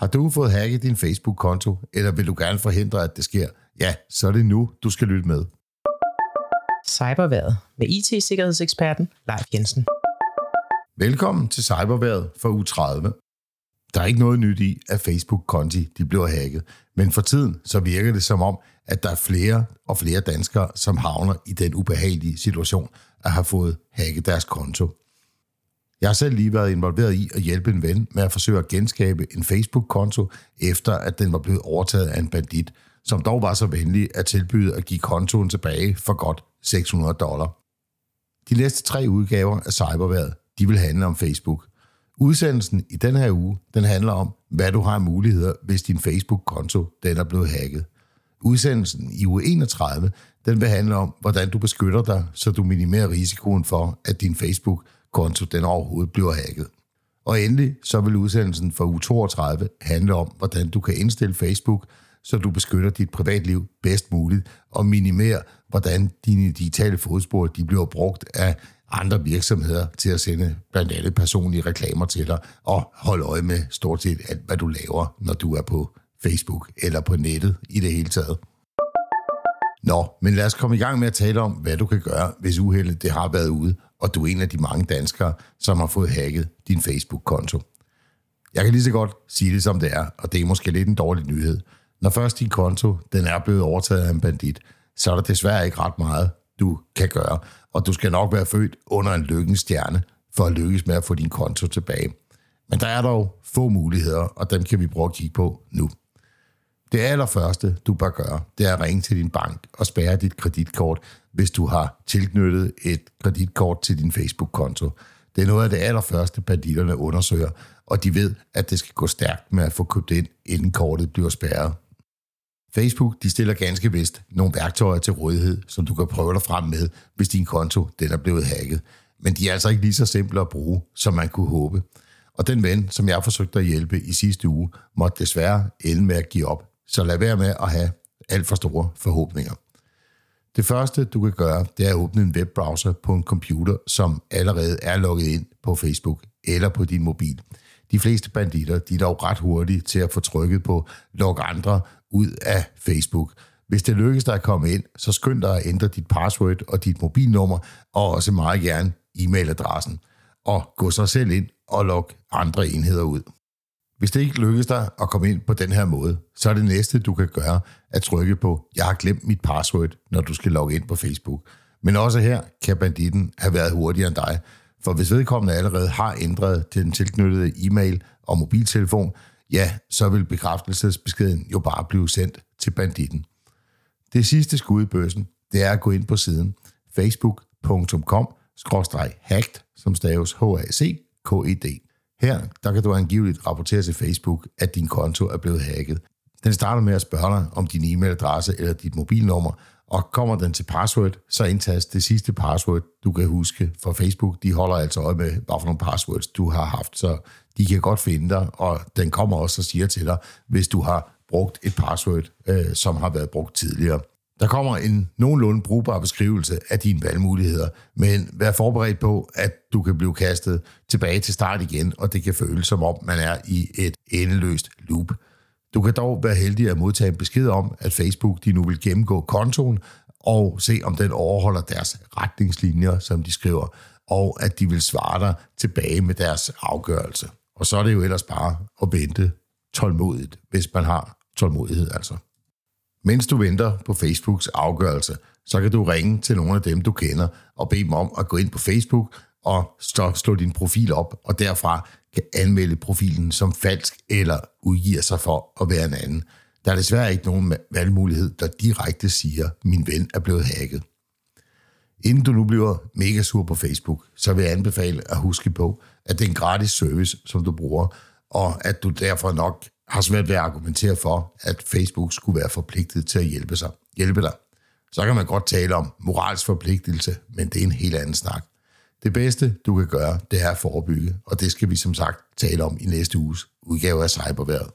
Har du fået hacket din Facebook-konto, eller vil du gerne forhindre, at det sker? Ja, så er det nu, du skal lytte med. Cyberværet med IT-sikkerhedseksperten Leif Jensen. Velkommen til Cyberværet for u 30. Der er ikke noget nyt i, at Facebook-konti de bliver hacket, men for tiden så virker det som om, at der er flere og flere danskere, som havner i den ubehagelige situation at have fået hacket deres konto. Jeg har selv lige været involveret i at hjælpe en ven med at forsøge at genskabe en Facebook-konto, efter at den var blevet overtaget af en bandit, som dog var så venlig at tilbyde at give kontoen tilbage for godt 600 dollar. De næste tre udgaver af Cyberværet, de vil handle om Facebook. Udsendelsen i den her uge, den handler om, hvad du har af muligheder, hvis din Facebook-konto den er blevet hacket. Udsendelsen i uge 31, den vil handle om, hvordan du beskytter dig, så du minimerer risikoen for, at din Facebook konto den overhovedet bliver hacket. Og endelig så vil udsendelsen for U32 handle om, hvordan du kan indstille Facebook, så du beskytter dit privatliv bedst muligt og minimerer, hvordan dine digitale fodspor de bliver brugt af andre virksomheder til at sende blandt andet personlige reklamer til dig og holde øje med stort set alt, hvad du laver, når du er på Facebook eller på nettet i det hele taget. Nå, men lad os komme i gang med at tale om, hvad du kan gøre, hvis uheldet det har været ude, og du er en af de mange danskere, som har fået hacket din Facebook-konto. Jeg kan lige så godt sige det, som det er, og det er måske lidt en dårlig nyhed. Når først din konto den er blevet overtaget af en bandit, så er der desværre ikke ret meget, du kan gøre, og du skal nok være født under en lykkens stjerne for at lykkes med at få din konto tilbage. Men der er dog få muligheder, og dem kan vi prøve at kigge på nu. Det allerførste, du bør gøre, det er at ringe til din bank og spærre dit kreditkort, hvis du har tilknyttet et kreditkort til din Facebook-konto. Det er noget af det allerførste, banditterne undersøger, og de ved, at det skal gå stærkt med at få købt ind, inden kortet bliver spærret. Facebook de stiller ganske vist nogle værktøjer til rådighed, som du kan prøve dig frem med, hvis din konto den er blevet hacket. Men de er altså ikke lige så simple at bruge, som man kunne håbe. Og den ven, som jeg forsøgte at hjælpe i sidste uge, måtte desværre ende med at give op, så lad være med at have alt for store forhåbninger. Det første, du kan gøre, det er at åbne en webbrowser på en computer, som allerede er logget ind på Facebook eller på din mobil. De fleste banditter de er dog ret hurtige til at få trykket på log andre ud af Facebook. Hvis det lykkes dig at komme ind, så skynd dig at ændre dit password og dit mobilnummer, og også meget gerne e-mailadressen. Og gå så selv ind og log andre enheder ud. Hvis det ikke lykkes dig at komme ind på den her måde, så er det næste, du kan gøre, at trykke på, jeg har glemt mit password, når du skal logge ind på Facebook. Men også her kan banditten have været hurtigere end dig, for hvis vedkommende allerede har ændret til den tilknyttede e-mail og mobiltelefon, ja, så vil bekræftelsesbeskeden jo bare blive sendt til banditten. Det sidste skud i bøssen, det er at gå ind på siden facebook.com-hacked, som staves H-A-C-K-E-D. Her der kan du angiveligt rapportere til Facebook, at din konto er blevet hacket. Den starter med at spørge dig om din e-mailadresse eller dit mobilnummer, og kommer den til password, så indtast det sidste password, du kan huske. For Facebook, de holder altså øje med, hvad for nogle passwords du har haft, så de kan godt finde dig, og den kommer også og siger til dig, hvis du har brugt et password, øh, som har været brugt tidligere. Der kommer en nogenlunde brugbar beskrivelse af dine valgmuligheder, men vær forberedt på, at du kan blive kastet tilbage til start igen, og det kan føles som om, man er i et endeløst loop. Du kan dog være heldig at modtage en besked om, at Facebook de nu vil gennemgå kontoen og se, om den overholder deres retningslinjer, som de skriver, og at de vil svare dig tilbage med deres afgørelse. Og så er det jo ellers bare at vente tålmodigt, hvis man har tålmodighed altså. Mens du venter på Facebooks afgørelse, så kan du ringe til nogle af dem, du kender, og bede dem om at gå ind på Facebook og så slå din profil op, og derfra kan anmelde profilen som falsk eller udgiver sig for at være en anden. Der er desværre ikke nogen valgmulighed, der direkte siger, min ven er blevet hacket. Inden du nu bliver mega sur på Facebook, så vil jeg anbefale at huske på, at det er en gratis service, som du bruger, og at du derfor nok har svært ved at argumentere for, at Facebook skulle være forpligtet til at hjælpe, sig, hjælpe dig. Så kan man godt tale om moralsk forpligtelse, men det er en helt anden snak. Det bedste, du kan gøre, det er at forebygge, og det skal vi som sagt tale om i næste uges udgave af Cyberværet.